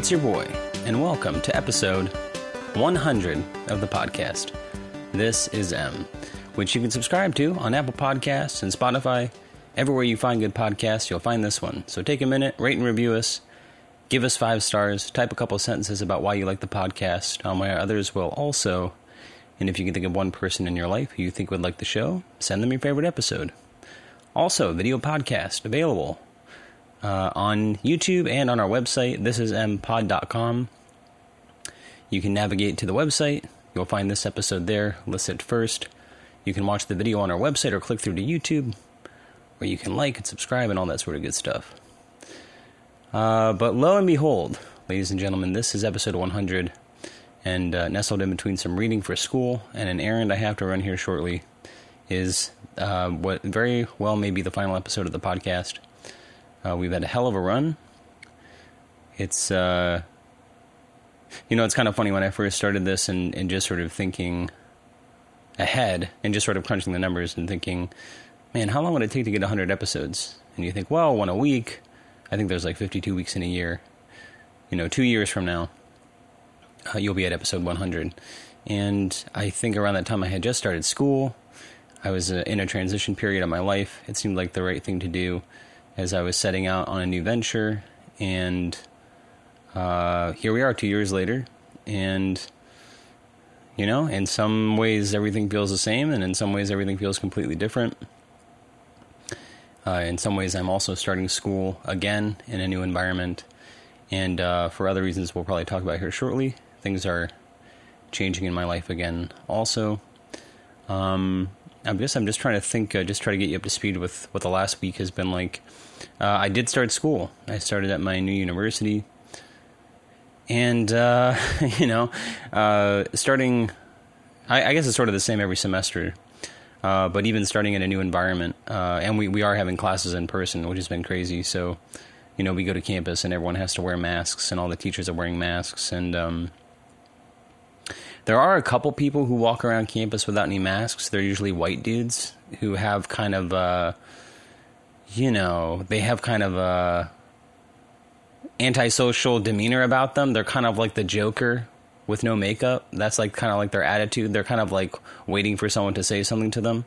It's your boy, and welcome to episode 100 of the podcast. This is M, which you can subscribe to on Apple Podcasts and Spotify. Everywhere you find good podcasts, you'll find this one. So take a minute, rate and review us, give us five stars, type a couple sentences about why you like the podcast, on why others will also. And if you can think of one person in your life who you think would like the show, send them your favorite episode. Also, video podcast available uh, on YouTube and on our website. This is mpod.com. You can navigate to the website. You'll find this episode there listed first. You can watch the video on our website or click through to YouTube, where you can like and subscribe and all that sort of good stuff. Uh, but lo and behold, ladies and gentlemen, this is episode 100, and uh, nestled in between some reading for school and an errand I have to run here shortly is uh, what very well may be the final episode of the podcast. Uh, we've had a hell of a run. It's, uh, you know, it's kind of funny when I first started this and, and just sort of thinking ahead and just sort of crunching the numbers and thinking, man, how long would it take to get 100 episodes? And you think, well, one a week. I think there's like 52 weeks in a year. You know, two years from now, uh, you'll be at episode 100. And I think around that time I had just started school. I was uh, in a transition period of my life. It seemed like the right thing to do as I was setting out on a new venture. And uh, here we are, two years later. And, you know, in some ways everything feels the same, and in some ways everything feels completely different. Uh, in some ways, I'm also starting school again in a new environment. And uh, for other reasons, we'll probably talk about here shortly, things are changing in my life again, also. Um, I guess I'm just trying to think, uh, just try to get you up to speed with what the last week has been like. Uh, I did start school. I started at my new university, and uh, you know, uh, starting. I, I, guess it's sort of the same every semester, uh, but even starting in a new environment, uh, and we we are having classes in person, which has been crazy. So, you know, we go to campus and everyone has to wear masks, and all the teachers are wearing masks, and um, there are a couple people who walk around campus without any masks. They're usually white dudes who have kind of, uh, you know, they have kind of a antisocial demeanor about them. They're kind of like the Joker with no makeup. That's like kind of like their attitude. They're kind of like waiting for someone to say something to them.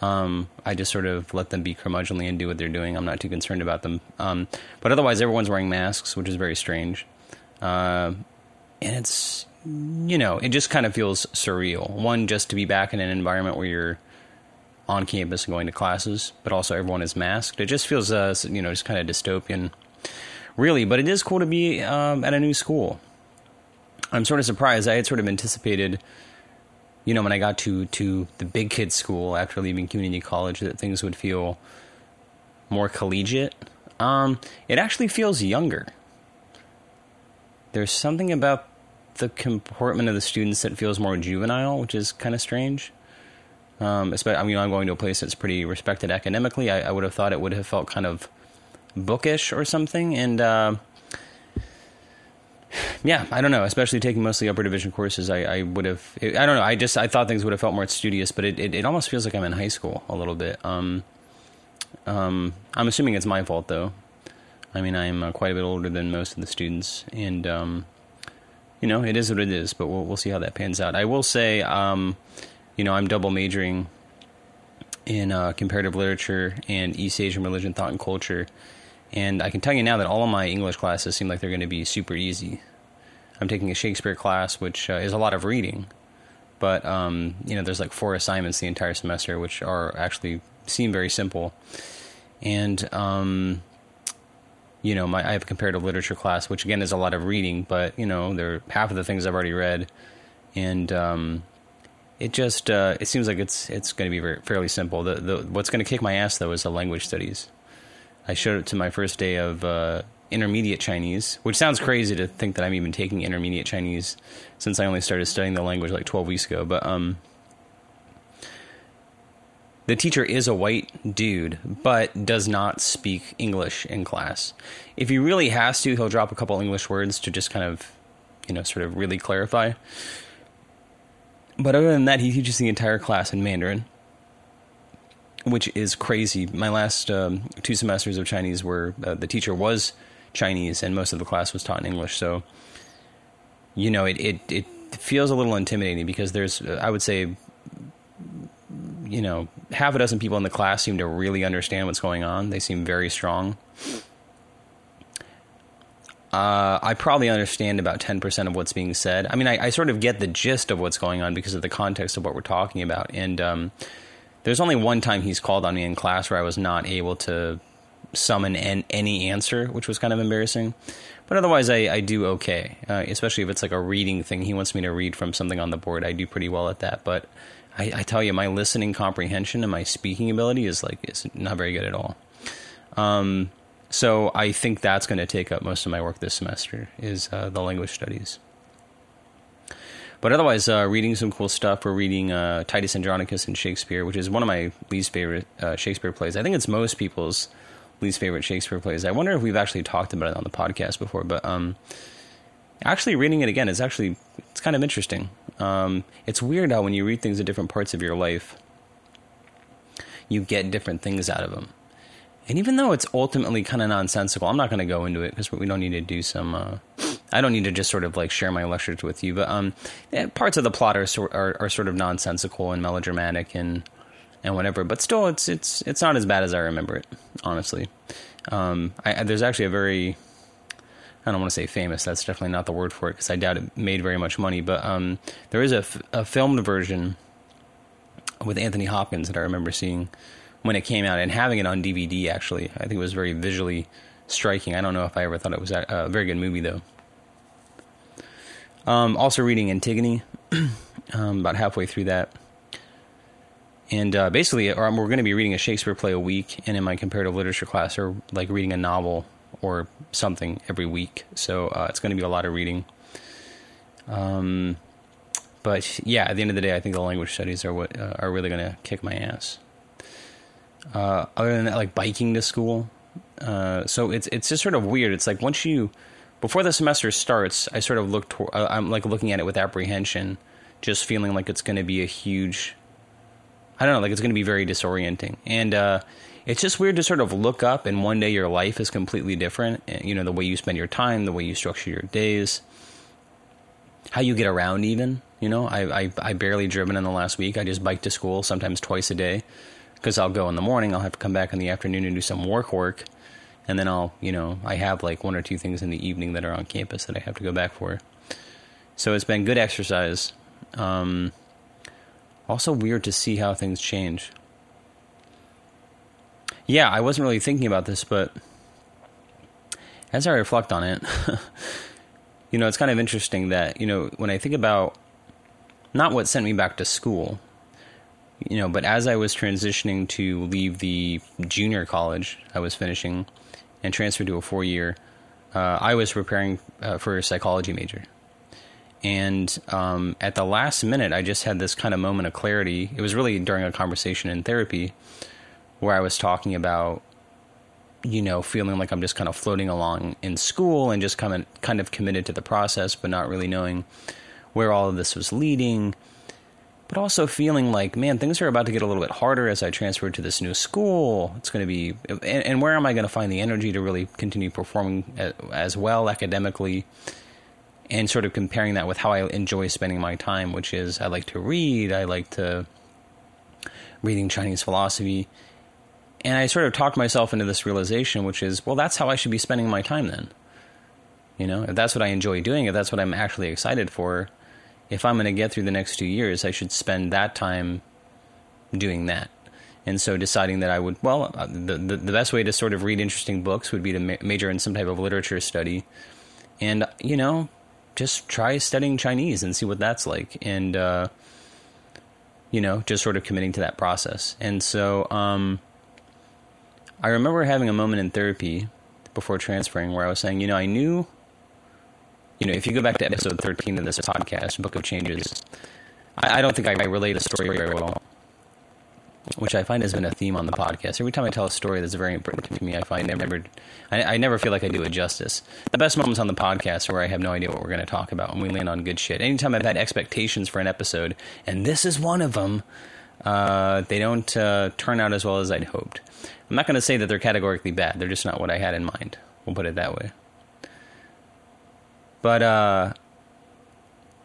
Um, I just sort of let them be curmudgeonly and do what they're doing. I'm not too concerned about them. Um, but otherwise, everyone's wearing masks, which is very strange. Uh, and it's you know, it just kind of feels surreal. One, just to be back in an environment where you're on campus and going to classes, but also everyone is masked. It just feels, uh, you know, just kind of dystopian, really. But it is cool to be um, at a new school. I'm sort of surprised. I had sort of anticipated, you know, when I got to to the big kids school after leaving community college, that things would feel more collegiate. Um, it actually feels younger. There's something about the comportment of the students that feels more juvenile, which is kind of strange. Um, especially, I mean, I'm going to a place that's pretty respected academically. I, I, would have thought it would have felt kind of bookish or something. And uh, yeah, I don't know. Especially taking mostly upper division courses, I, I would have. I don't know. I just I thought things would have felt more studious, but it, it, it almost feels like I'm in high school a little bit. Um, um, I'm assuming it's my fault though. I mean, I'm uh, quite a bit older than most of the students, and um, you know, it is what it is, but we'll we'll see how that pans out. I will say, um, you know, I'm double majoring in uh, comparative literature and East Asian religion, thought, and culture, and I can tell you now that all of my English classes seem like they're going to be super easy. I'm taking a Shakespeare class, which uh, is a lot of reading, but um, you know, there's like four assignments the entire semester, which are actually seem very simple, and um, you know, my I have a comparative literature class, which again is a lot of reading, but you know, they're half of the things I've already read, and um, it just uh, it seems like it's it's going to be very, fairly simple. The, the what's going to kick my ass though is the language studies. I showed it to my first day of uh, intermediate Chinese, which sounds crazy to think that I'm even taking intermediate Chinese since I only started studying the language like 12 weeks ago, but um, the teacher is a white dude, but does not speak English in class. If he really has to, he'll drop a couple English words to just kind of, you know, sort of really clarify. But other than that, he teaches the entire class in Mandarin, which is crazy. My last um, two semesters of Chinese were uh, the teacher was Chinese, and most of the class was taught in English. So, you know, it it, it feels a little intimidating because there's, I would say, you know, half a dozen people in the class seem to really understand what's going on. They seem very strong. Uh, I probably understand about 10% of what's being said. I mean, I, I, sort of get the gist of what's going on because of the context of what we're talking about. And um, there's only one time he's called on me in class where I was not able to summon an, any answer, which was kind of embarrassing. But otherwise, I, I do okay, uh, especially if it's like a reading thing. He wants me to read from something on the board. I do pretty well at that. But I, I tell you, my listening comprehension and my speaking ability is like is not very good at all. Um, so I think that's going to take up most of my work this semester is uh, the language studies. But otherwise, uh, reading some cool stuff. We're reading uh, Titus Andronicus and Shakespeare, which is one of my least favorite uh, Shakespeare plays. I think it's most people's least favorite Shakespeare plays. I wonder if we've actually talked about it on the podcast before. But um, actually, reading it again is actually it's kind of interesting. Um, it's weird how when you read things at different parts of your life, you get different things out of them. And even though it's ultimately kind of nonsensical, I'm not going to go into it because we don't need to do some. Uh, I don't need to just sort of like share my lectures with you, but um, parts of the plot are, are are sort of nonsensical and melodramatic and and whatever. But still, it's it's it's not as bad as I remember it, honestly. Um, I, there's actually a very I don't want to say famous. That's definitely not the word for it because I doubt it made very much money. But um, there is a, f- a filmed version with Anthony Hopkins that I remember seeing when it came out and having it on DVD. Actually, I think it was very visually striking. I don't know if I ever thought it was a, very good movie though. Um, also reading Antigone, um, about halfway through that, and uh, basically, or we're going to be reading a Shakespeare play a week, and in my comparative literature class, or like reading a novel or something every week. So uh, it's going to be a lot of reading. Um, but yeah, at the end of the day, I think the language studies are what uh, are really going to kick my ass. Uh, other than that, like biking to school. Uh, so it's it's just sort of weird. It's like once you before the semester starts, I sort of look. To, uh, I'm like looking at it with apprehension, just feeling like it's going to be a huge. I don't know, like it's going to be very disorienting, and uh, it's just weird to sort of look up and one day your life is completely different. You know, the way you spend your time, the way you structure your days, how you get around. Even you know, I I, I barely driven in the last week. I just bike to school sometimes twice a day because I'll go in the morning, I'll have to come back in the afternoon and do some work work, and then I'll, you know, I have like one or two things in the evening that are on campus that I have to go back for. So it's been good exercise. Um, also weird to see how things change. Yeah, I wasn't really thinking about this, but as I reflect on it, you know, it's kind of interesting that, you know, when I think about not what sent me back to school, you know, but as I was transitioning to leave the junior college I was finishing and transfer to a four year, uh, I was preparing uh, for a psychology major. And um, at the last minute, I just had this kind of moment of clarity. It was really during a conversation in therapy where I was talking about, you know, feeling like I'm just kind of floating along in school and just kind of, kind of committed to the process, but not really knowing where all of this was leading but also feeling like, man, things are about to get a little bit harder as I transfer to this new school. It's going to be, and, and where am I going to find the energy to really continue performing as well academically? And sort of comparing that with how I enjoy spending my time, which is I like to read, I like to reading Chinese philosophy. And I sort of talked myself into this realization, which is, well, that's how I should be spending my time then. You know, if that's what I enjoy doing, if that's what I'm actually excited for, if I'm going to get through the next two years, I should spend that time doing that. And so deciding that I would, well, uh, the, the, the best way to sort of read interesting books would be to ma- major in some type of literature study. And, you know, just try studying Chinese and see what that's like. And, uh, you know, just sort of committing to that process. And so um, I remember having a moment in therapy before transferring where I was saying, you know, I knew you know, if you go back to episode 13 of this podcast, Book of Changes, I, I don't think I, I relate a story very well, which I find has been a theme on the podcast. Every time I tell a story that's very important to me, I find I never, I, I never feel like I do it justice. The best moments on the podcast are where I have no idea what we're going to talk about, and we land on good shit. Anytime I've had expectations for an episode, and this is one of them, uh, they don't uh, turn out as well as I'd hoped. I'm not going to say that they're categorically bad. They're just not what I had in mind. We'll put it that way. But uh,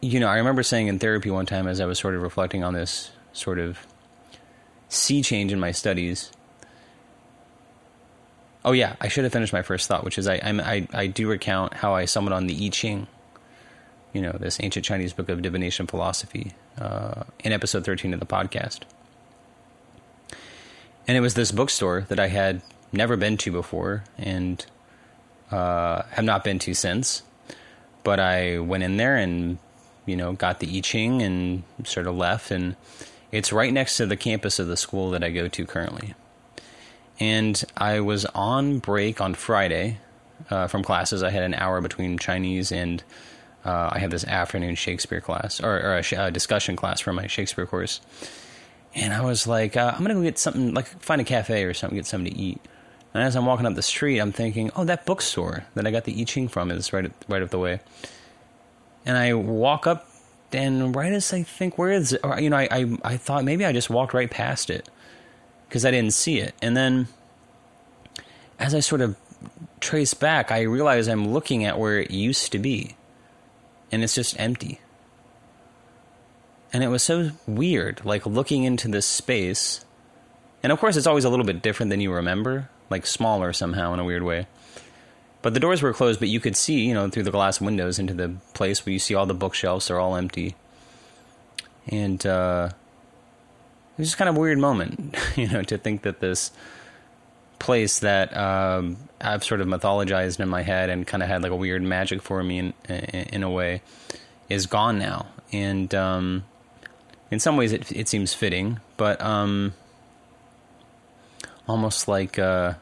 you know, I remember saying in therapy one time as I was sort of reflecting on this sort of sea change in my studies. Oh yeah, I should have finished my first thought, which is I I I do recount how I stumbled on the I Ching, you know, this ancient Chinese book of divination philosophy, uh, in episode thirteen of the podcast. And it was this bookstore that I had never been to before and uh, have not been to since. But I went in there and you know got the I Ching and sort of left and it's right next to the campus of the school that I go to currently. And I was on break on Friday uh, from classes. I had an hour between Chinese and uh, I have this afternoon Shakespeare class or, or a, sh- a, discussion class for my Shakespeare course. And I was like, uh, I'm gonna go get something, like find a cafe or something, get something to eat. And as I'm walking up the street, I'm thinking, oh, that bookstore that I got the I Ching from is right, right up the way. And I walk up and right as I think, where is it? Or, you know, I, I, I thought maybe I just walked right past it because I didn't see it. And then as I sort of trace back, I realize I'm looking at where it used to be and it's just empty. And it was so weird, like looking into this space. And of course, it's always a little bit different than you remember, like smaller somehow in a weird way. But the doors were closed, but you could see, you know, through the glass windows into the place where you see all the bookshelves are all empty. And uh, it was just kind of a weird moment, you know, to think that this place that um, I've sort of mythologized in my head and kind of had like a weird magic for me in in, in a way is gone now. And um, in some ways, it it seems fitting, but um, almost like. Uh,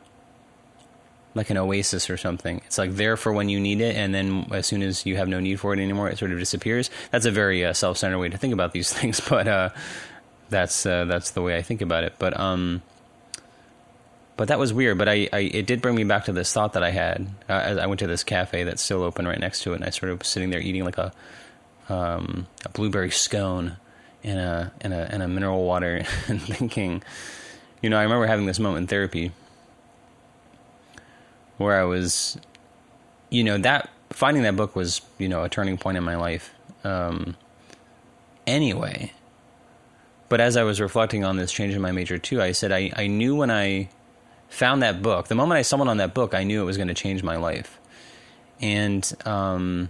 like an oasis or something. It's like there for when you need it, and then as soon as you have no need for it anymore, it sort of disappears. That's a very uh, self-centered way to think about these things, but uh, that's uh, that's the way I think about it. But um, but that was weird. But I, I it did bring me back to this thought that I had. Uh, as I went to this cafe that's still open right next to it, and I sort of was sitting there eating like a um, a blueberry scone and a and a and a mineral water, and thinking, you know, I remember having this moment in therapy where I was, you know, that finding that book was, you know, a turning point in my life. Um, anyway, but as I was reflecting on this change in my major too, I said I, I knew when I found that book, the moment I stumbled on that book, I knew it was going to change my life. And, um,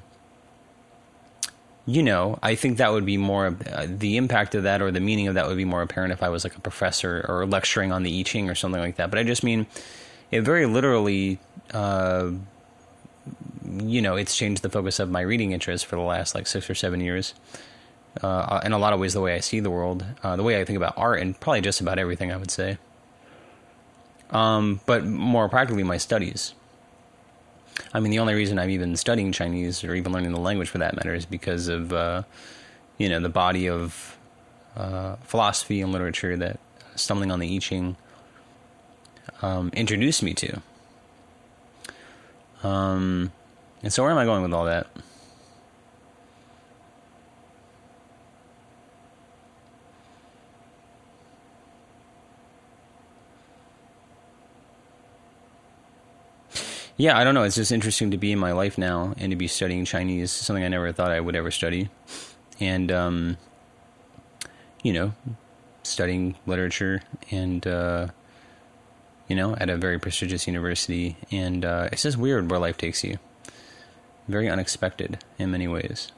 you know, I think that would be more uh, the impact of that or the meaning of that would be more apparent if I was like a professor or lecturing on the I Ching or something like that. But I just mean it very literally uh, you know, it's changed the focus of my reading interest for the last like six or seven years. Uh, in a lot of ways, the way I see the world, uh, the way I think about art, and probably just about everything, I would say. Um, but more practically, my studies. I mean, the only reason I'm even studying Chinese or even learning the language for that matter is because of, uh, you know, the body of uh, philosophy and literature that stumbling on the I Ching um, introduced me to. Um, and so where am I going with all that? Yeah, I don't know. It's just interesting to be in my life now and to be studying Chinese, something I never thought I would ever study. And, um, you know, studying literature and, uh, you know, at a very prestigious university. And uh, it's just weird where life takes you. Very unexpected in many ways.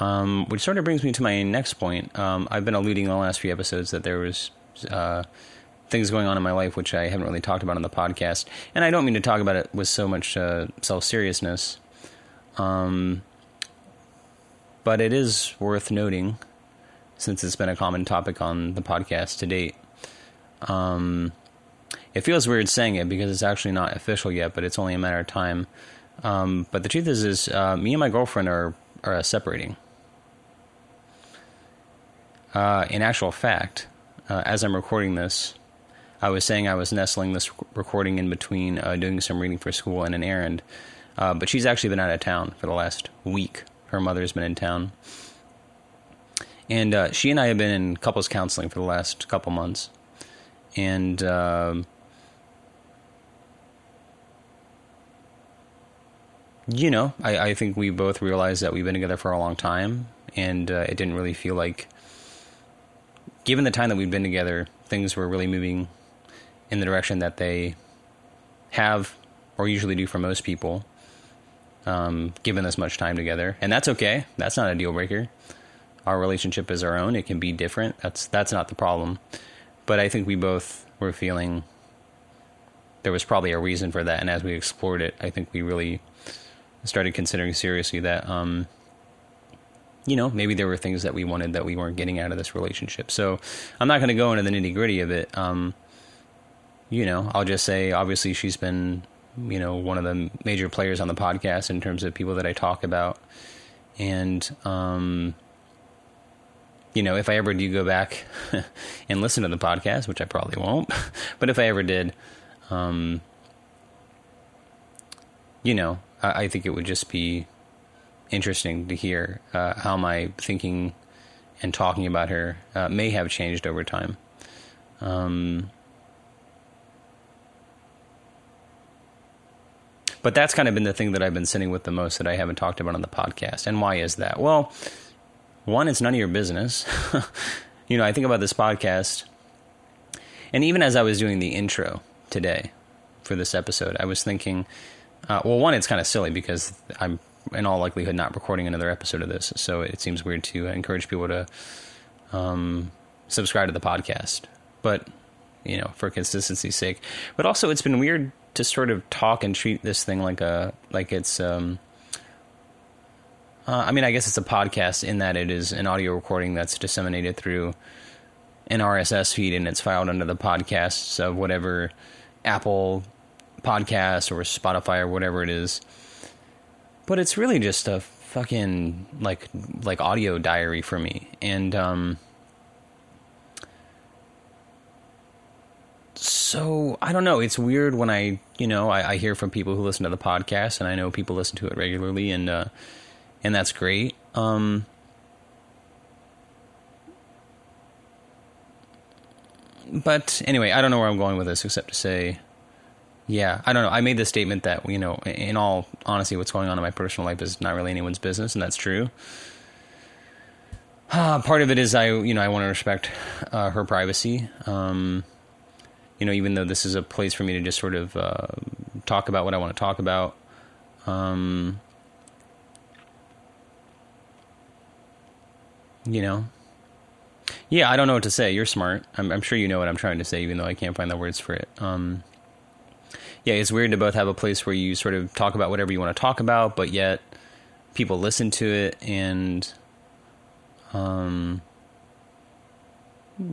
Um, which sort of brings me to my next point. Um, I've been alluding in the last few episodes that there was uh, things going on in my life which I haven't really talked about on the podcast, and I don't mean to talk about it with so much uh, self seriousness. Um, but it is worth noting, since it's been a common topic on the podcast to date, um, it feels weird saying it because it's actually not official yet, but it's only a matter of time. Um, but the truth is, is uh, me and my girlfriend are are uh, separating. Uh, in actual fact, uh, as I'm recording this, I was saying I was nestling this recording in between uh, doing some reading for school and an errand. Uh, but she's actually been out of town for the last week. Her mother's been in town. And she and I have been in couples counseling for the last couple months and um, you know, I, I think we both realized that we've been together for a long time, and uh, it didn't really feel like, given the time that we've been together, things were really moving in the direction that they have or usually do for most people, um, given this much time together. And that's okay. That's not a deal breaker. Our relationship is our own. It can be different. That's that's not the problem. But I think we both were feeling there was probably a reason for that. And as we explored it, I think we really started considering seriously that, um, you know, maybe there were things that we wanted that we weren't getting out of this relationship. So I'm not going to go into the nitty gritty of it. Um, you know, I'll just say, obviously, she's been, you know, one of the major players on the podcast in terms of people that I talk about. And, um, you know, if I ever do go back and listen to the podcast, which I probably won't, but if I ever did, um, you know, I, I, think it would just be interesting to hear uh, how my thinking and talking about her uh, may have changed over time. Um, but that's kind of been the thing that I've been sitting with the most that I haven't talked about on the podcast. And why is that? Well, one, it's none of your business. you know, I think about this podcast, and even as I was doing the intro, today for this episode. I was thinking, uh, well, one, it's kind of silly because I'm in all likelihood not recording another episode of this, so it seems weird to encourage people to um, subscribe to the podcast. But you know, for consistency's sake. But also, it's been weird to sort of talk and treat this thing like a like it's. Um, uh, I mean, I guess it's a podcast in that it is an audio recording that's disseminated through an RSS feed and it's filed under the podcasts of whatever Apple Podcast or Spotify or whatever it is. But it's really just a fucking like like audio diary for me. And um so I don't know. It's weird when I, you know, I, I, hear from people who listen to the podcast, and I know people listen to it regularly, and uh, and that's great. Um, but anyway, I don't know where I'm going with this except to say, yeah, I don't know. I made the statement that you know, in all honesty, what's going on in my personal life is not really anyone's business, and that's true. Uh, part of it is I, you know, I want to respect uh, her privacy. Um, you know, even though this is a place for me to just sort of uh, talk about what I want to talk about. Um, you know, yeah, I don't know what to say. You're smart. I'm, I'm, sure you know what I'm trying to say, even though I can't find the words for it. Um, yeah, it's weird to both have a place where you sort of talk about whatever you want to talk about, but yet people listen to it and, um,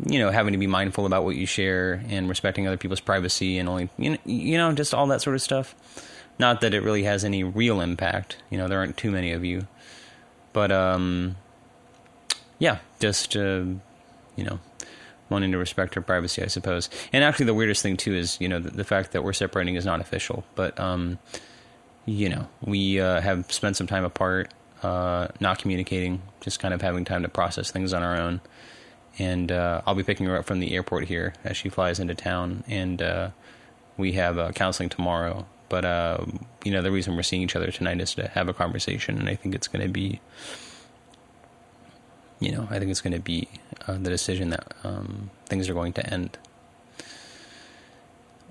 you know, having to be mindful about what you share and respecting other people's privacy and only, you know, you know, just all that sort of stuff. Not that it really has any real impact. You know, there aren't too many of you, but um, yeah, just uh, you know, wanting to respect her privacy, I suppose. And actually, the weirdest thing too is you know the, the fact that we're separating is not official, but um, you know, we uh, have spent some time apart, uh, not communicating, just kind of having time to process things on our own. And uh, I'll be picking her up from the airport here as she flies into town, and uh, we have uh, counseling tomorrow. But uh, you know, the reason we're seeing each other tonight is to have a conversation, and I think it's going to be you know, I think it's going to be uh, the decision that um, things are going to end.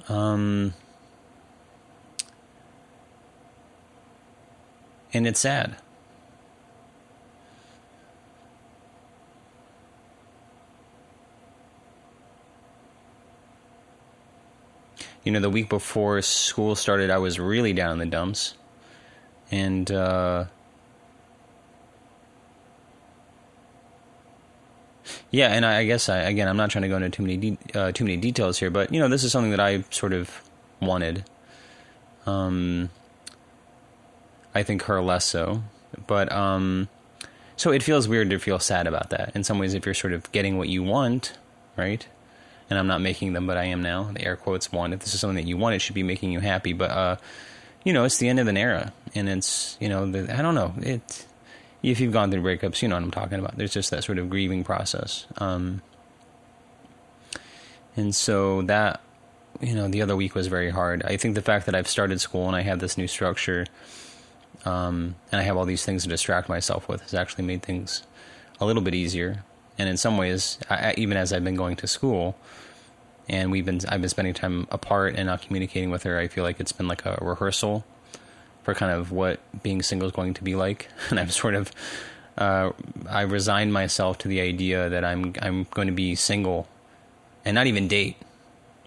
Um, and it's sad. You know, the week before school started, I was really down in the dumps. And, uh, Yeah, and I, I guess I, again, I'm not trying to go into too many de- uh, too many details here, but you know, this is something that I sort of wanted. Um, I think her less so, but um, so it feels weird to feel sad about that. In some ways, if you're sort of getting what you want, right? And I'm not making them, but I am now. The air quotes want. If this is something that you want, it should be making you happy. But uh, you know, it's the end of an era, and it's you know, the, I don't know it if you've gone through breakups, you know what I'm talking about. There's just that sort of grieving process. Um, and so that, you know, the other week was very hard. I think the fact that I've started school and I have this new structure um, and I have all these things to distract myself with, has actually made things a little bit easier. And in some ways, I, even as I've been going to school, and we've been I've been spending time apart and not communicating with her. I feel like it's been like a rehearsal for kind of what being single is going to be like, and I've sort of uh, I resigned myself to the idea that I'm I'm going to be single and not even date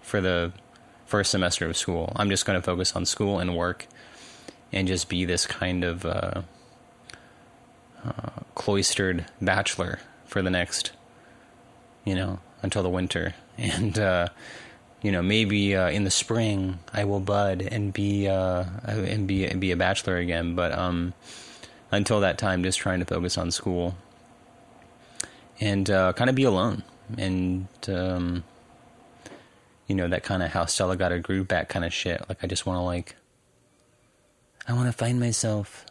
for the first semester of school. I'm just going to focus on school and work and just be this kind of uh, uh, cloistered bachelor for the next, you know, until the winter. And, uh, you know, maybe uh, in the spring I will bud and be uh, and be and be a bachelor again. But um, until that time, just trying to focus on school and uh, kind of be alone and um, you know that kind of how Stella got her groove back kind of shit. Like I just want to like I want to find myself.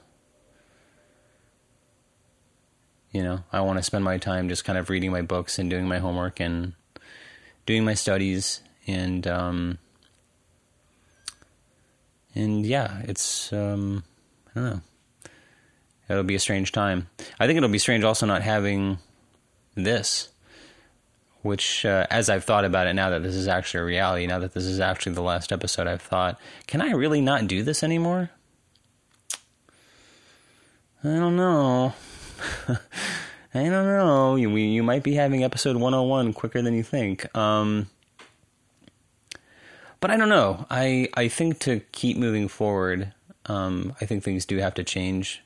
You know, I want to spend my time just kind of reading my books and doing my homework and doing my studies and um and yeah, it's um I don't know. It'll be a strange time. I think it'll be strange also not having this which uh, as I've thought about it now that this is actually a reality, now that this is actually the last episode, I've thought, can I really not do this anymore? I don't know. I don't know. You, you might be having episode 101 quicker than you think. Um, but I don't know. I, I think to keep moving forward, um, I think things do have to change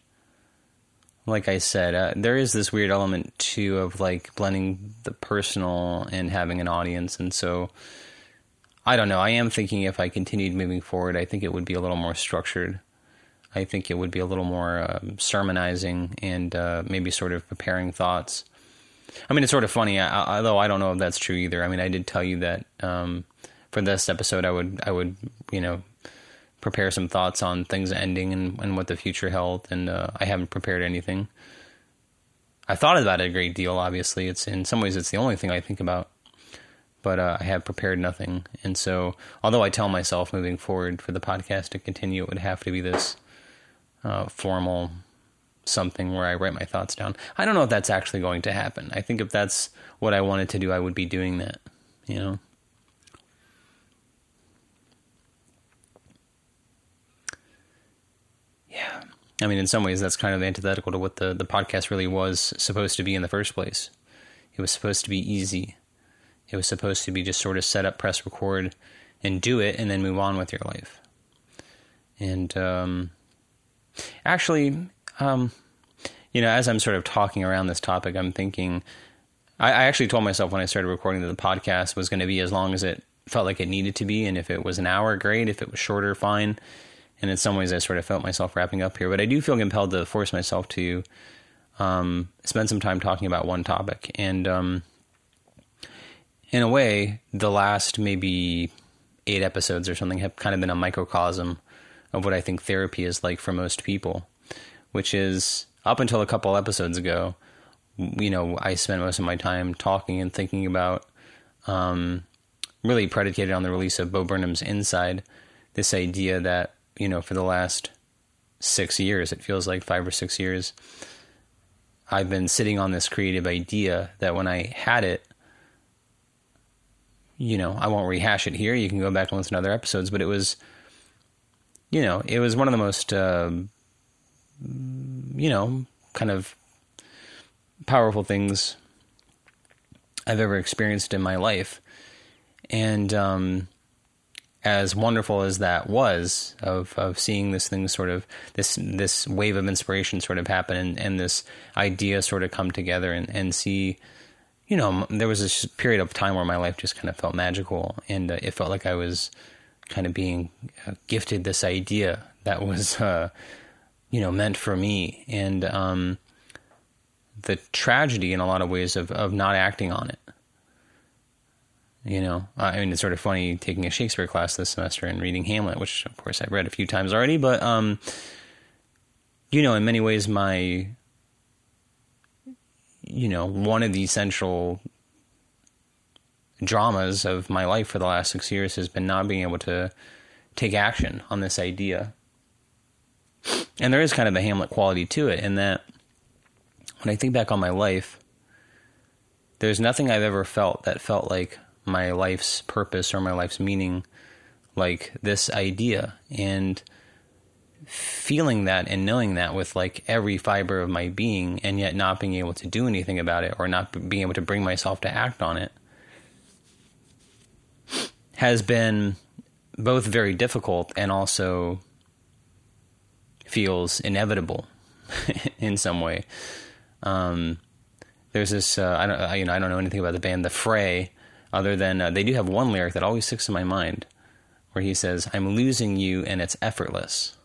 like I said, uh, there is this weird element too of like blending the personal and having an audience, and so I don't know. I am thinking if I continued moving forward, I think it would be a little more structured. I think it would be a little more um, sermonizing and uh, maybe sort of preparing thoughts. I mean, it's sort of funny, I, although I don't know if that's true either. I mean, I did tell you that um, for this episode, I would, I would, you know, prepare some thoughts on things ending and, and what the future held, and uh, I haven't prepared anything. I thought about it a great deal. Obviously, it's in some ways it's the only thing I think about, but uh, I have prepared nothing. And so, although I tell myself moving forward for the podcast to continue, it would have to be this uh, formal something where I write my thoughts down. I don't know if that's actually going to happen. I think if that's what I wanted to do, I would be doing that. You know. Yeah. I mean, in some ways, that's kind of antithetical to what the, the podcast really was supposed to be in the first place. It was supposed to be easy. It was supposed to be just sort of set up, press record, and do it, and then move on with your life. And um, actually, um, you know, as I'm sort of talking around this topic, I'm thinking. I, I actually told myself when I started recording that the podcast was going to be as long as it felt like it needed to be, and if it was an hour, great. If it was shorter, fine and in some ways I sort of felt myself wrapping up here. But I do feel compelled to force myself to um, spend some time talking about one topic, and um, in a way, the last maybe eight episodes or something have kind of been a microcosm of what I think therapy is like for most people, which is up until a couple episodes ago. You know, I spent most of my time talking and thinking about, um, really predicated on the release of Bo Burnham's Inside, this idea that you know, for the last six years, it feels like five or six years, I've been sitting on this creative idea that when I had it, you know, I won't rehash it here. You can go back and listen to other episodes, but it was, you know, it was one of the most, uh, you know, kind of powerful things I've ever experienced in my life. And, um, as wonderful as that was of of seeing this thing sort of this this wave of inspiration sort of happen and, and this idea sort of come together and, and see you know there was this period of time where my life just kind of felt magical and uh, it felt like I was kind of being uh, gifted this idea that was uh, you know meant for me and um, the tragedy in a lot of ways of of not acting on it you know, I mean, it's sort of funny taking a Shakespeare class this semester and reading Hamlet, which of course I've read a few times already. But, um, you know, in many ways, my, you know, one of the central dramas of my life for the last six years has been not being able to take action on this idea. and there is kind of a Hamlet quality to it in that when I think back on my life, there's nothing I've ever felt that felt like my life's purpose or my life's meaning like this idea and feeling that and knowing that with like every fiber of my being and yet not being able to do anything about it or not being able to bring myself to act on it has been both very difficult and also feels inevitable in some way. Um, there's this uh, I don't I, you know I don't know anything about the band The Fray other than uh, they do have one lyric that always sticks in my mind where he says I'm losing you and it's effortless.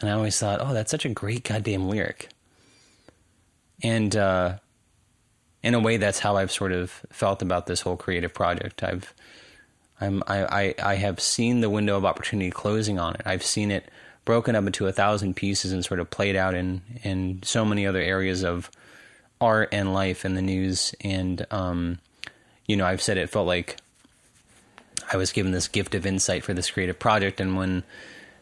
And I always thought, oh, that's such a great goddamn lyric. And uh, in a way, that's how I've sort of felt about this whole creative project. I've I'm, I, I, I have seen the window of opportunity closing on it. I've seen it broken up into a thousand pieces and sort of played out in, in so many other areas of art and life and the news. And, um, you know, I've said it felt like I was given this gift of insight for this creative project. And when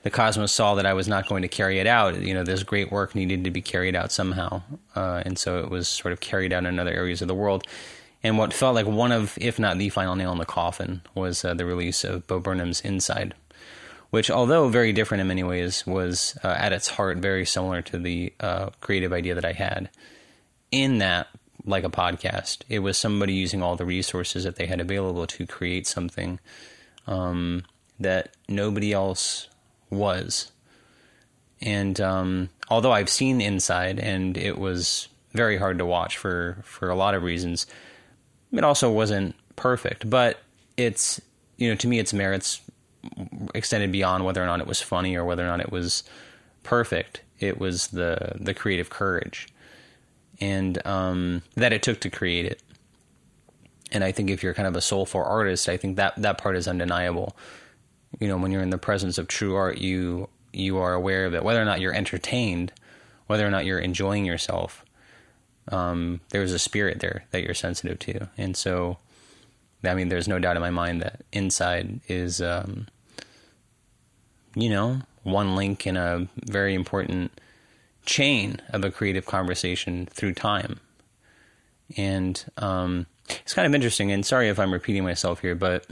the cosmos saw that I was not going to carry it out, you know, this great work needed to be carried out somehow. Uh, and so it was sort of carried out in other areas of the world. And what felt like one of, if not the final nail in the coffin, was uh, the release of Bo Burnham's Inside, which, although very different in many ways, was uh, at its heart very similar to the uh, creative idea that I had. In that, like a podcast, it was somebody using all the resources that they had available to create something um, that nobody else was. And um, although I've seen Inside, and it was very hard to watch for for a lot of reasons it also wasn't perfect, but it's you know to me its merits extended beyond whether or not it was funny or whether or not it was perfect. It was the the creative courage and um, that it took to create it. And I think if you're kind of a soulful artist, I think that that part is undeniable. You know, when you're in the presence of true art, you you are aware of it, whether or not you're entertained, whether or not you're enjoying yourself um, there's a spirit there that you're sensitive to, and so I mean, there's no doubt in my mind that inside is, um, you know, one link in a very important chain of a creative conversation through time. And um, it's kind of interesting. And sorry if I'm repeating myself here, but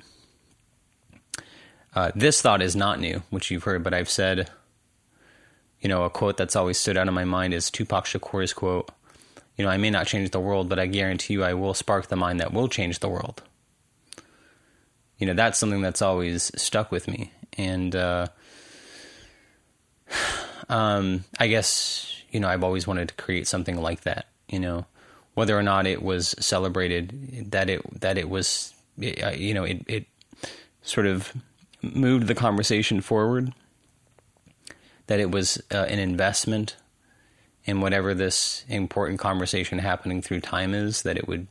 uh, this thought is not new, which you've heard, but I've said, you know, a quote that's always stood out in my mind is Tupac Shakur's quote you know, I may not change the world, but I guarantee you I will spark the mind that will change the world. You know, that's something that's always stuck with me. And uh, um, I guess, you know, I've always wanted to create something like that, you know, whether or not it was celebrated, that it, that it was, you know, it, it sort of moved the conversation forward, that it was uh, an investment in whatever this important conversation happening through time is, that it would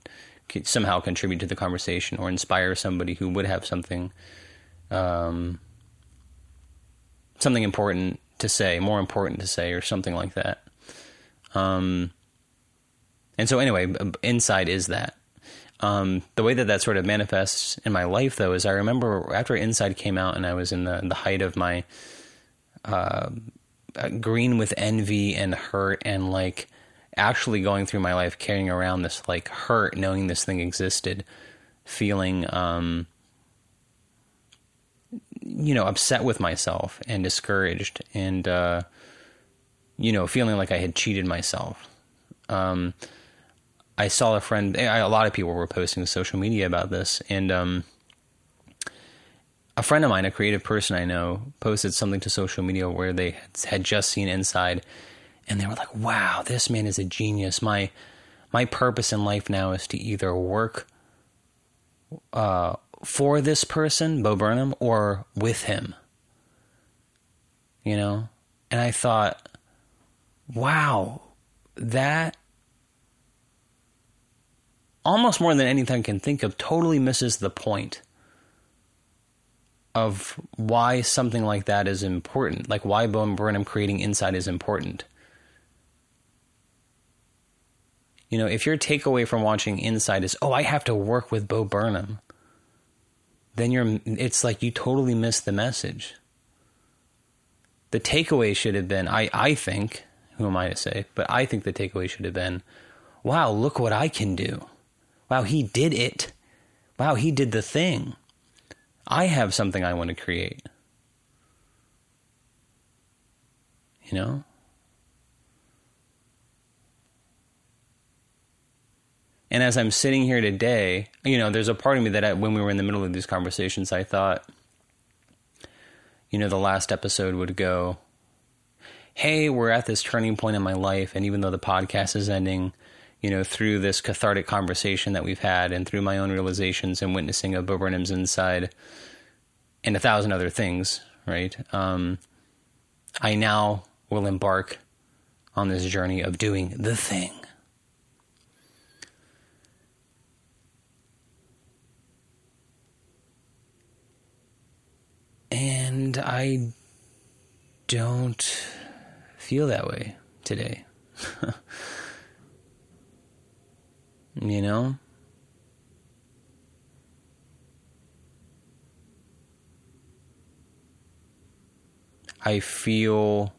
somehow contribute to the conversation or inspire somebody who would have something, um, something important to say, more important to say, or something like that. Um, and so, anyway, inside is that. Um, the way that that sort of manifests in my life, though, is I remember after Inside came out and I was in the, the height of my uh, green with envy and hurt and like actually going through my life carrying around this like hurt knowing this thing existed feeling um you know upset with myself and discouraged and uh you know feeling like I had cheated myself. Um I saw a friend a lot of people were posting to social media about this and um a friend of mine, a creative person I know, posted something to social media where they had just seen Inside, and they were like, "Wow, this man is a genius. My my purpose in life now is to either work uh, for this person, Bo Burnham, or with him." You know, and I thought, "Wow, that." Almost more than anything I can think of, totally misses the point of why something like that is important, like why Bo Burnham creating Inside is important. You know, if your takeaway from watching Inside is, oh, I have to work with Bo Burnham, then you're, it's like you totally miss the message. the takeaway should have been I, I think, who am I to say, but I think the takeaway should have been, wow, look what I can do. Wow, he did it. Wow, he did the thing. I have something I want to create. You know? And as I'm sitting here today, you know, there's a part of me that I, when we were in the middle of these conversations, I thought, you know, the last episode would go, hey, we're at this turning point in my life. And even though the podcast is ending, you know, through this cathartic conversation that we've had and through my own realizations and witnessing of Bo Burnham's inside and a thousand other things, right? Um, I now will embark on this journey of doing the thing. And I don't feel that way today. you know? I feel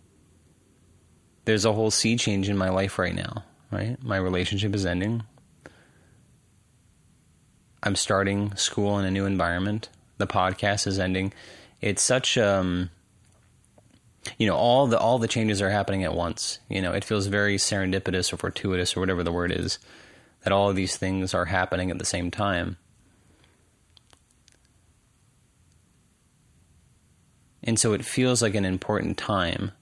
there's a whole sea change in my life right now, right? My relationship is ending. I'm starting school in a new environment. The podcast is ending it's such um you know all the all the changes are happening at once you know it feels very serendipitous or fortuitous or whatever the word is that all of these things are happening at the same time. And so it feels like an important time.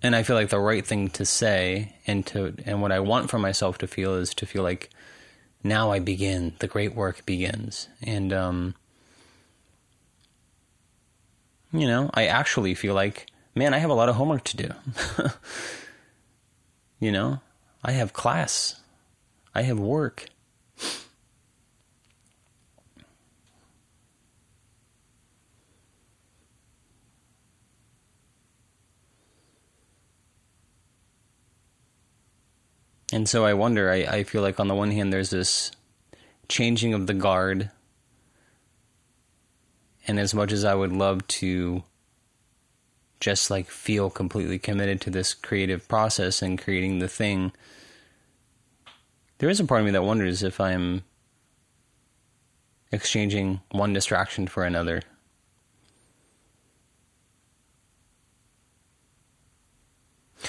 And i feel like the right thing to say and to and what i want for myself to feel is to feel like now i begin the great work begins. And um you know, I actually feel like, man, I have a lot of homework to do. you know, I have class, I have work. And so I wonder, I, I feel like on the one hand, there's this changing of the guard and as much as I would love to just like feel completely committed to this creative process and creating the thing, there is a part of me that wonders if I'm exchanging one distraction for another.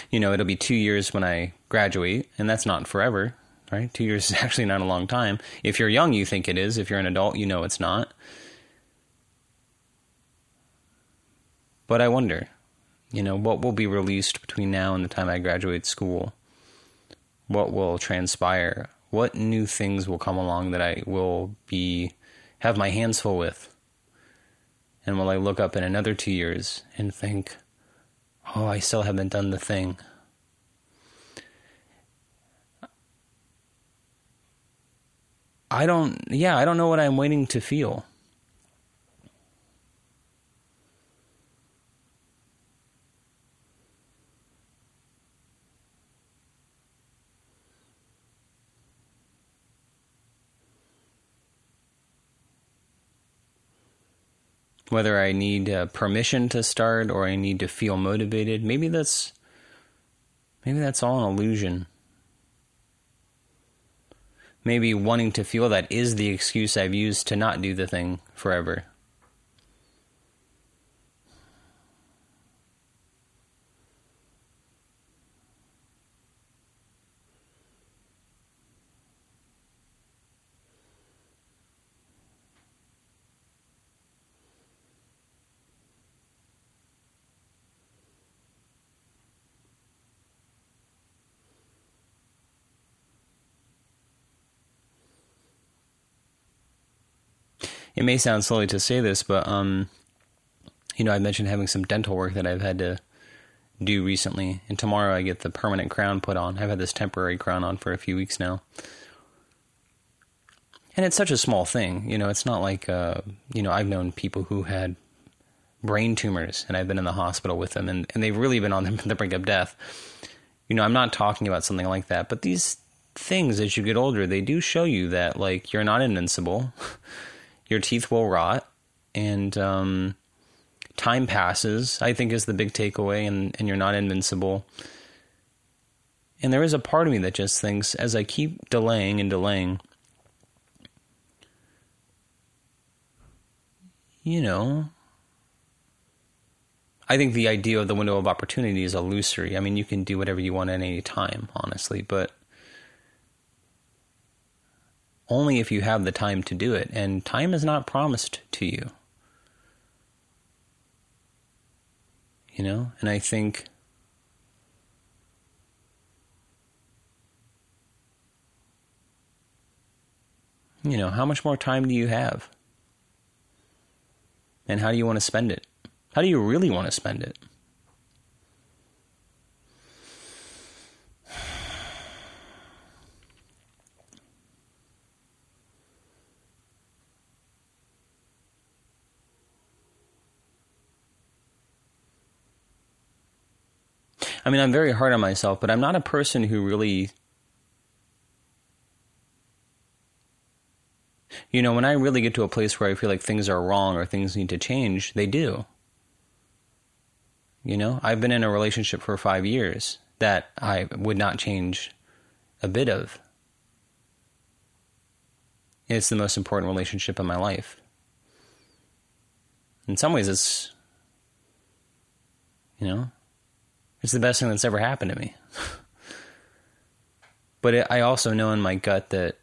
You know, it'll be two years when I graduate, and that's not forever, right? Two years is actually not a long time. If you're young, you think it is. If you're an adult, you know it's not. But I wonder, you know, what will be released between now and the time I graduate school? What will transpire? What new things will come along that I will be have my hands full with? And will I look up in another two years and think, oh, I still haven't done the thing? I don't, yeah, I don't know what I'm waiting to feel. Whether I need uh, permission to start or I need to feel motivated. Maybe that's maybe that's all an illusion. Maybe wanting to feel that is the excuse I've used to not do the thing forever. It may sound silly to say this, but um, you know, I mentioned having some dental work that I've had to do recently, and tomorrow I get the permanent crown put on. I've had this temporary crown on for a few weeks now. And it's such a small thing, you know, it's not like, uh, you know, I've known people who had brain tumors and I've been in the hospital with them and, and they've really been on the, the brink of death. You know, I'm not talking about something like that, but these things as you get older, they do show you that, like, you're not invincible. your teeth will rot and um, time passes, I think is the big takeaway, and, and you're not invincible. And there is a part of me that just thinks, as I keep delaying and delaying, you know, I think the idea of the window of opportunity is illusory. I mean, you can do whatever you want at any time, honestly, but only if you have the time to do it. And time is not promised to you. You know? And I think. You know, how much more time do you have? And how do you want to spend it? How do you really want to spend it? I mean, I'm very hard on myself, but I'm not a person who really. You know, when I really get to a place where I feel like things are wrong or things need to change, they do. You know, I've been in a relationship for five years that I would not change a bit of. It's the most important relationship in my life. In some ways, it's, you know, it's the best thing that's ever happened to me. but it, I also know in my gut that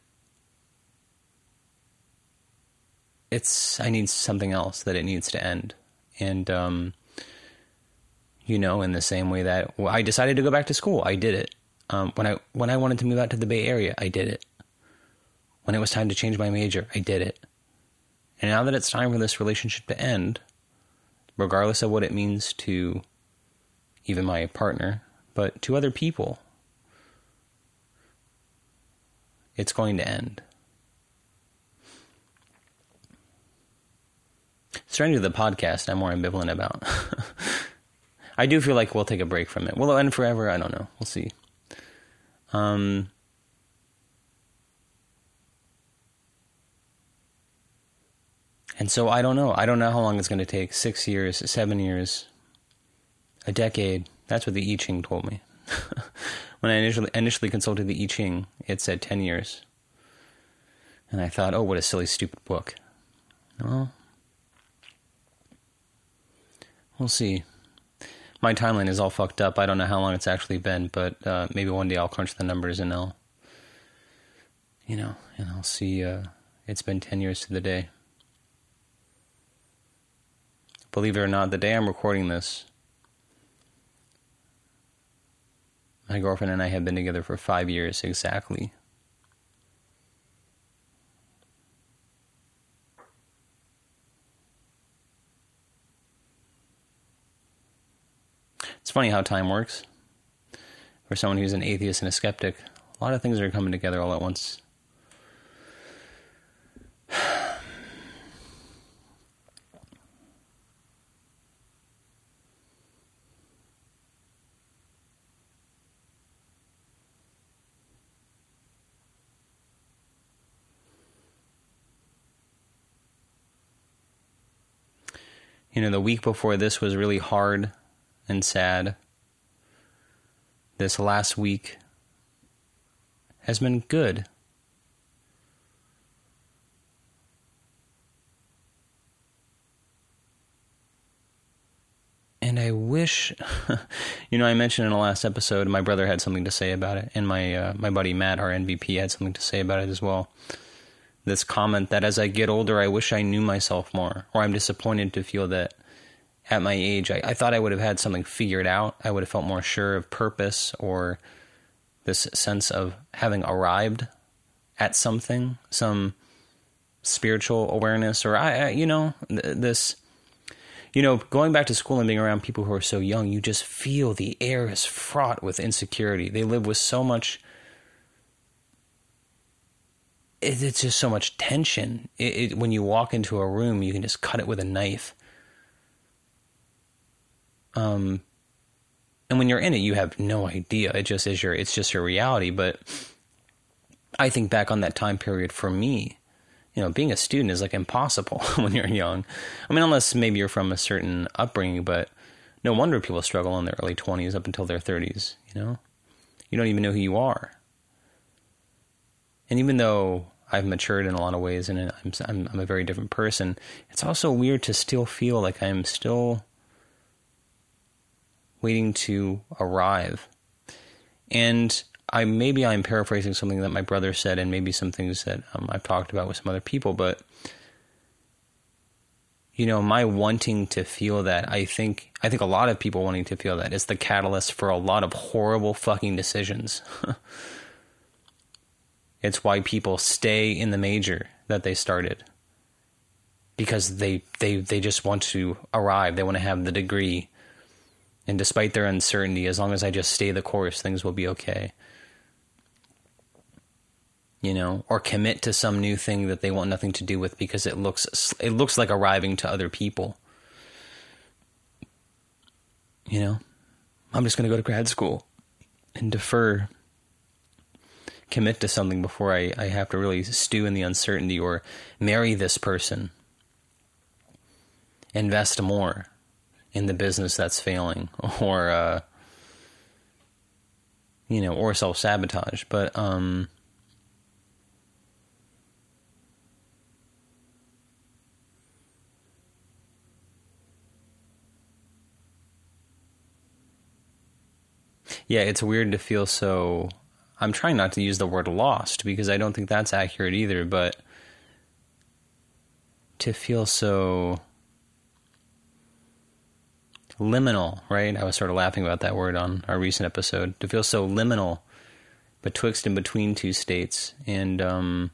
it's I need something else that it needs to end, and um, you know, in the same way that I decided to go back to school, I did it. Um, when I when I wanted to move out to the Bay Area, I did it. When it was time to change my major, I did it. And now that it's time for this relationship to end, regardless of what it means to even my partner, but to other people. It's going to end. Starting to the podcast, I'm more ambivalent about. I do feel like we'll take a break from it. Will it end forever? I don't know. We'll see. Um, and so I don't know. I don't know how long it's going to take. Six years, seven years, a decade. That's what the I Ching told me. when I initially initially consulted the I Ching, it said ten years, and I thought, oh, what a silly, stupid book. Well, we'll see. My timeline is all fucked up. I don't know how long it's actually been, but uh, maybe one day I'll crunch the numbers and I'll, you know, and I'll see. Uh, it's been ten years to the day. Believe it or not, the day I'm recording this, My girlfriend and I have been together for five years exactly. It's funny how time works. For someone who's an atheist and a skeptic, a lot of things are coming together all at once. You know, the week before this was really hard and sad. This last week has been good. And I wish, you know, I mentioned in the last episode, my brother had something to say about it, and my uh, my buddy Matt, our MVP, had something to say about it as well this comment that as I get older, I wish I knew myself more, or I'm disappointed to feel that at my age, I, I, thought I would have had something figured out. I would have felt more sure of purpose or this sense of having arrived at something, some spiritual awareness, or I, I you know, th- this, you know, going back to school and being around people who are so young, you just feel the air is fraught with insecurity. They live with so much it, it's just so much tension. It, it, when you walk into a room, you can just cut it with a knife. Um, and when you're in it, you have no idea. It just is your. It's just your reality. But I think back on that time period for me, you know, being a student is like impossible when you're young. I mean, unless maybe you're from a certain upbringing, but no wonder people struggle in their early 20s up until their 30s, you know? You don't even know who you are. And even though I've matured in a lot of ways and I'm, I'm, I'm a very different person, it's also weird to still feel like I'm still waiting to arrive. And I maybe I'm paraphrasing something that my brother said, and maybe some things that um, I've talked about with some other people, but you know, my wanting to feel that, I think, I think a lot of people wanting to feel that is the catalyst for a lot of horrible fucking decisions. it's why people stay in the major that they started because they they they just want to arrive. They want to have the degree. And despite their uncertainty, as long as I just stay the course, things will be okay you know, or commit to some new thing that they want nothing to do with because it looks it looks like arriving to other people. You know, I'm just going to go to grad school and defer commit to something before I, I have to really stew in the uncertainty or marry this person. Invest more in the business that's failing or uh, you know, or self sabotage. But um yeah, it's weird to feel so. I'm trying not to use the word lost because I don't think that's accurate either, but to feel so liminal, right? I was sort of laughing about that word on our recent episode. To feel so liminal betwixt and between two states. And, um,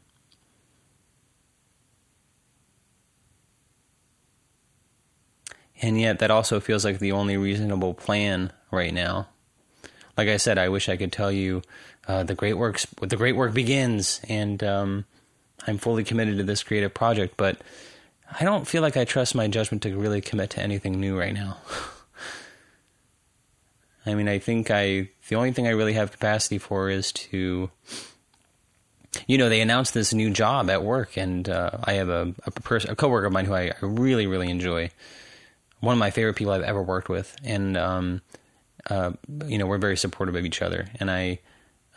and yet that also feels like the only reasonable plan right now like I said, I wish I could tell you uh, the great works, the great work begins, and um, I'm fully committed to this creative project. But I don't feel like I trust my judgment to really commit to anything new right now. I mean, I think I the only thing I really have capacity for is to, you know, they announced this new job at work, and uh, I have a a, person, a coworker of mine who I, I, really really enjoy, one of my favorite people I've ever worked with, and um, uh, you know, we're very supportive of each other. And I,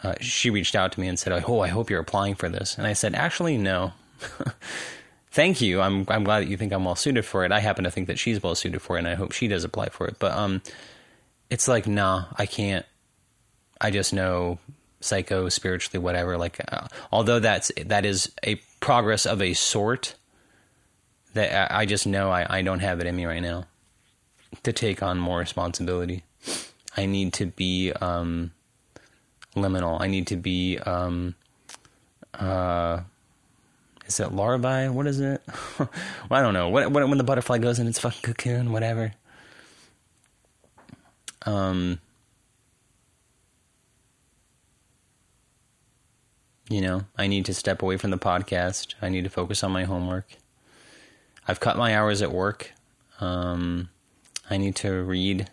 uh, she reached out to me and said, "Oh, I hope you're applying for this." And I said, "Actually, no." Thank you. I'm I'm glad that you think I'm well suited for it. I happen to think that she's well suited for it, and I hope she does apply for it. But um, it's like, nah, I can't. I just know psycho, spiritually, whatever. Like, uh, although that's that is a progress of a sort. That I just know I, I don't have it in me right now to take on more responsibility. I need to be um, liminal. I need to be um, uh, is it larvae? What is it? well, I don't know. When, when, when the butterfly goes in its fucking cocoon, whatever. Um, you know, I need to step away from the podcast. I need to focus on my homework. I've cut my hours at work. Um, I need to read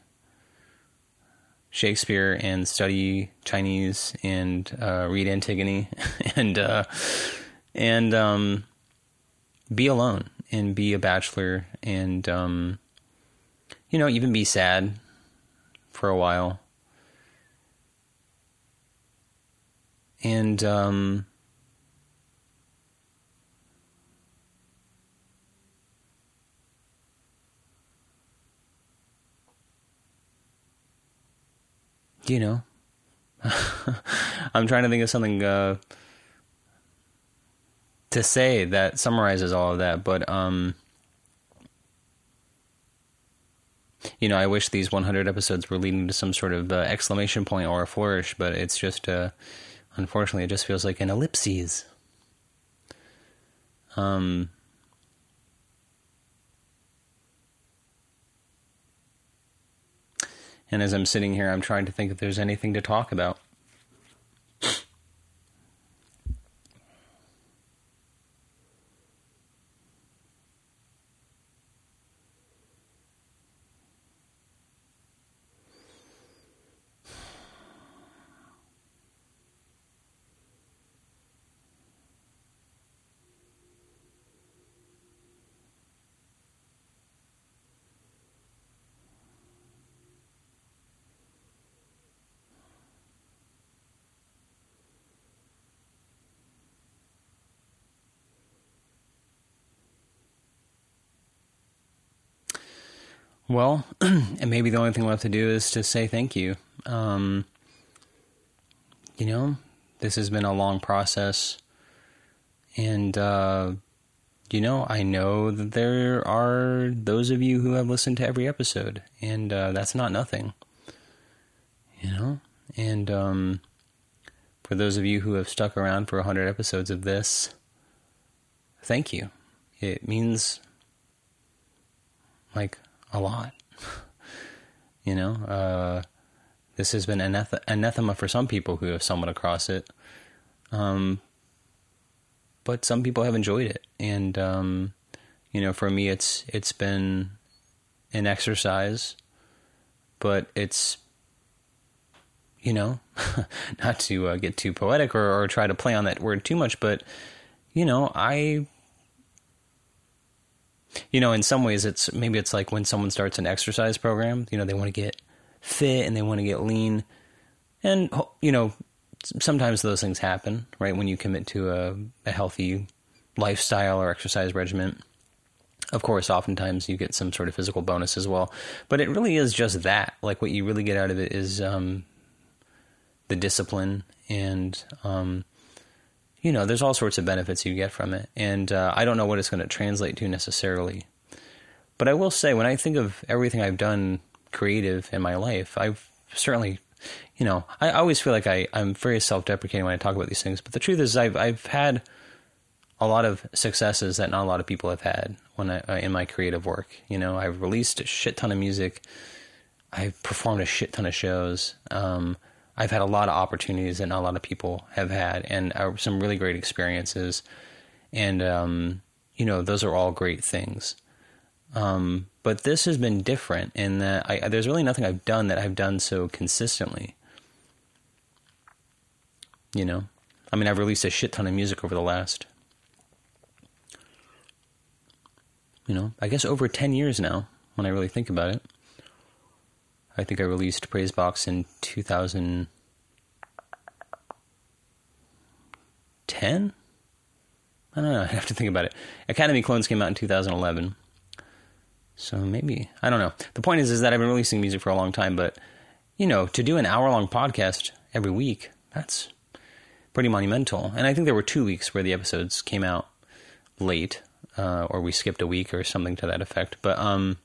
Shakespeare and study Chinese and uh, read Antigone and uh, and um, be alone and be a bachelor and um, you know even be sad for a while. And um, you know, I'm trying to think of something uh, to say that summarizes all of that, but um, you know, I wish these 100 episodes were leading to some sort of uh, exclamation point or a flourish, but it's just, uh, unfortunately, it just feels like an ellipses. Um, And as I'm sitting here, I'm trying to think if there's anything to talk about. Well, and maybe the only thing left to do is to say thank you. Um, you know, this has been a long process. And, uh, you know, I know that there are those of you who have listened to every episode, and uh, that's not nothing. You know? And um, for those of you who have stuck around for 100 episodes of this, thank you. It means like a lot. you know, uh, this has been aneth- anathema for some people who have stumbled across it. Um, but some people have enjoyed it, and um, you know, for me, it's it's been an exercise, but it's you know, not to uh, get too poetic or, or try to play on that word too much, but you know, I you know, in some ways, it's maybe it's like when someone starts an exercise program. You know, they want to get fit and they want to get lean, and you know, sometimes those things happen, right? When you commit to a, a healthy lifestyle or exercise regimen. Of course, oftentimes you get some sort of physical bonus as well, but it really is just that. Like what you really get out of it is um, the discipline and um, you know, there's all sorts of benefits you get from it. And uh, I don't know what it's going to translate to necessarily. But I will say, when I think of everything I've done creative in my life, I've certainly, you know, I, always feel like I, I'm very self deprecating when I talk about these things. But the truth is, I've, I've had a lot of successes that not a lot of people have had when I, uh, in my creative work. You know, I've released a shit ton of music, I've performed a shit ton of shows. Um, I've had a lot of opportunities that not a lot of people have had, and uh, some really great experiences. And um, you know, those are all great things. Um, but this has been different in that I, there's really nothing I've done that I've done so consistently. You know, I mean, I've released a shit ton of music over the last, you know, I guess over 10 years now when I really think about it. I think I released Praise Box in 2010. I don't know. I have to think about it. Academy Clones came out in 2011. So maybe I don't know. The point is, is that I've been releasing music for a long time, but you know, to do an hour-long podcast every week, that's pretty monumental. And I think there were two weeks where the episodes came out late, uh, or we skipped a week or something to that effect. But um,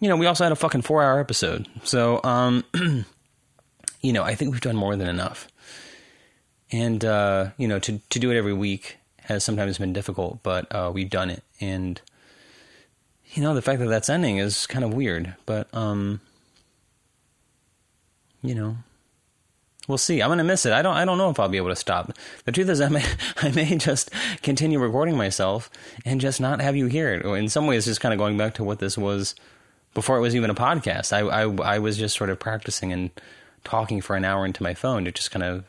you know, we also had a fucking four hour episode. So, um, you know, I think we've done more than enough. And, uh, you know, to, to do it every week has sometimes been difficult, but uh, we've done it. And, you know, the fact that that's ending is kind of weird, but, um, you know, we'll see. I'm gonna miss it. I don't. I don't know if I'll be able to stop. The truth is, I may. I may just continue recording myself and just not have you hear it. In some ways, just kind of going back to what this was before it was even a podcast. I, I, I was just sort of practicing and talking for an hour into my phone to just kind of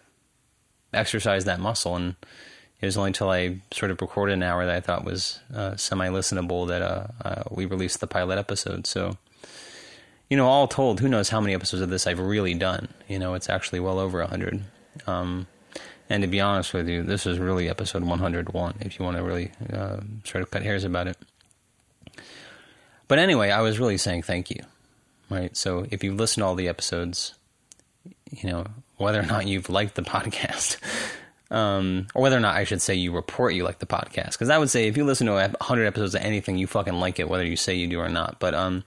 exercise that muscle. And it was only until I sort of recorded an hour that I thought was uh, semi listenable that uh, uh, we released the pilot episode. So, you know, all told, who knows how many episodes of this I've really done? You know, it's actually well over 100. Um, and to be honest with you, this is really episode 101, if you want to really uh, sort of cut hairs about it. But anyway, I was really saying thank you, right? So if you've listened to all the episodes, you know, whether or not you've liked the podcast, um, or whether or not I should say you report you like the podcast, because I would say if you listen to 100 episodes of anything, you fucking like it, whether you say you do or not. But, um,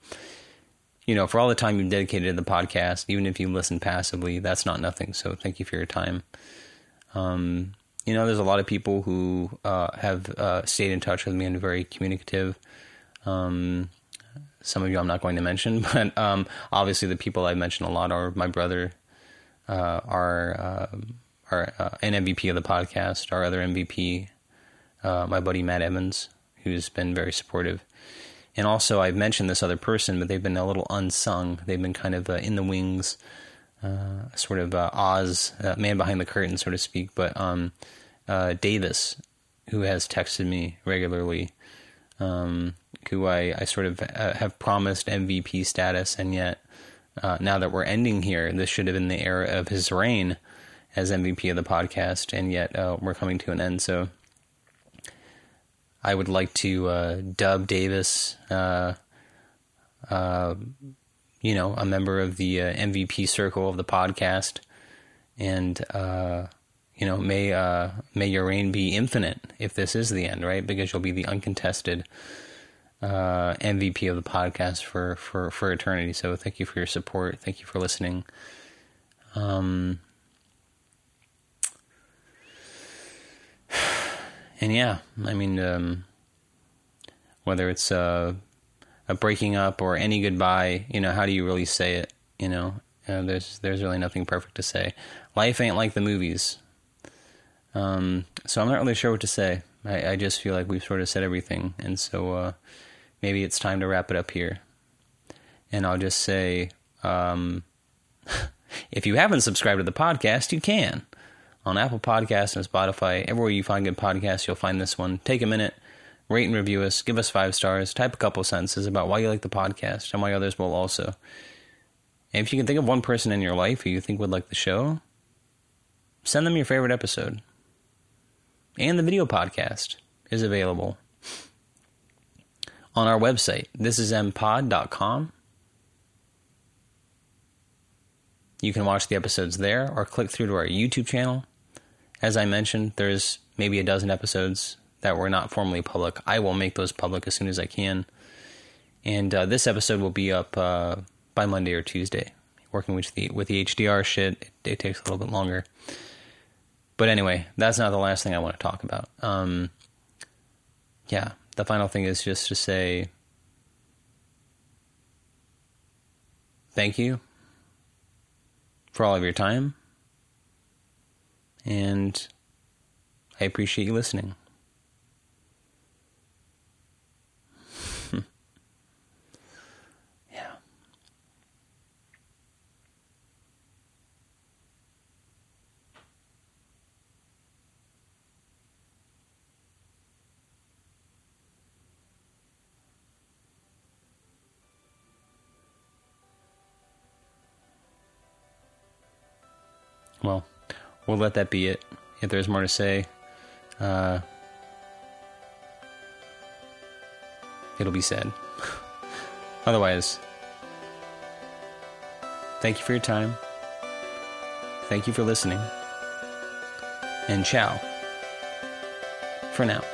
you know, for all the time you've dedicated to the podcast, even if you listen passively, that's not nothing. So thank you for your time. Um, you know, there's a lot of people who uh, have uh, stayed in touch with me and very communicative. Um, some of you I'm not going to mention, but um, obviously the people I've mentioned a lot are my brother, uh, our uh, our uh, an MVP of the podcast, our other MVP, uh, my buddy Matt Evans, who's been very supportive, and also I've mentioned this other person, but they've been a little unsung. They've been kind of uh, in the wings, uh, sort of Oz man behind the curtain, so to speak. But um, Davis, who has texted me regularly. Um, who I, I sort of uh, have promised MVP status, and yet uh, now that we're ending here, this should have been the era of his reign as MVP of the podcast, and yet uh, we're coming to an end. So I would like to uh, dub Davis uh, uh, you know, a member of the MVP circle of the podcast, and uh, you know, may uh, may your reign be infinite if this is the end, right? Because you'll be the uncontested uh, MVP of the podcast for for for eternity. So thank you for your support. Thank you for listening. Um, and yeah, I mean, um, whether it's uh, a breaking up or any goodbye, you know, how do you really say it? You know, uh, there's there's really nothing perfect to say. Life ain't like the movies. Um, so I'm not really sure what to say. I, I, just feel like we've sort of said everything, and so uh, maybe it's time to wrap it up here. And I'll just say, um, if you haven't subscribed to the podcast, you can on Apple Podcasts and Spotify. Everywhere you find good podcasts, you'll find this one. Take a minute, rate and review us, give us five stars, type a couple sentences about why you like the podcast and why others will also. And if you can think of one person in your life who you think would like the show, send them your favorite episode. And the video podcast is available on our website. This is mpod.com. You can watch the episodes there or click through to our YouTube channel. As I mentioned, there's maybe a dozen episodes that were not formally public. I will make those public as soon as I can. And uh, this episode will be up uh, by Monday or Tuesday. Working with the with the HDR shit, it, it, takes a little bit longer. But anyway, that's not the last thing I want to talk about. Um, yeah, the final thing is just to say thank you for all of your time. And I appreciate you listening. Well, we'll let that be it. If there's more to say, uh, it'll be said. Otherwise, thank you for your time. Thank you for listening. And ciao for now.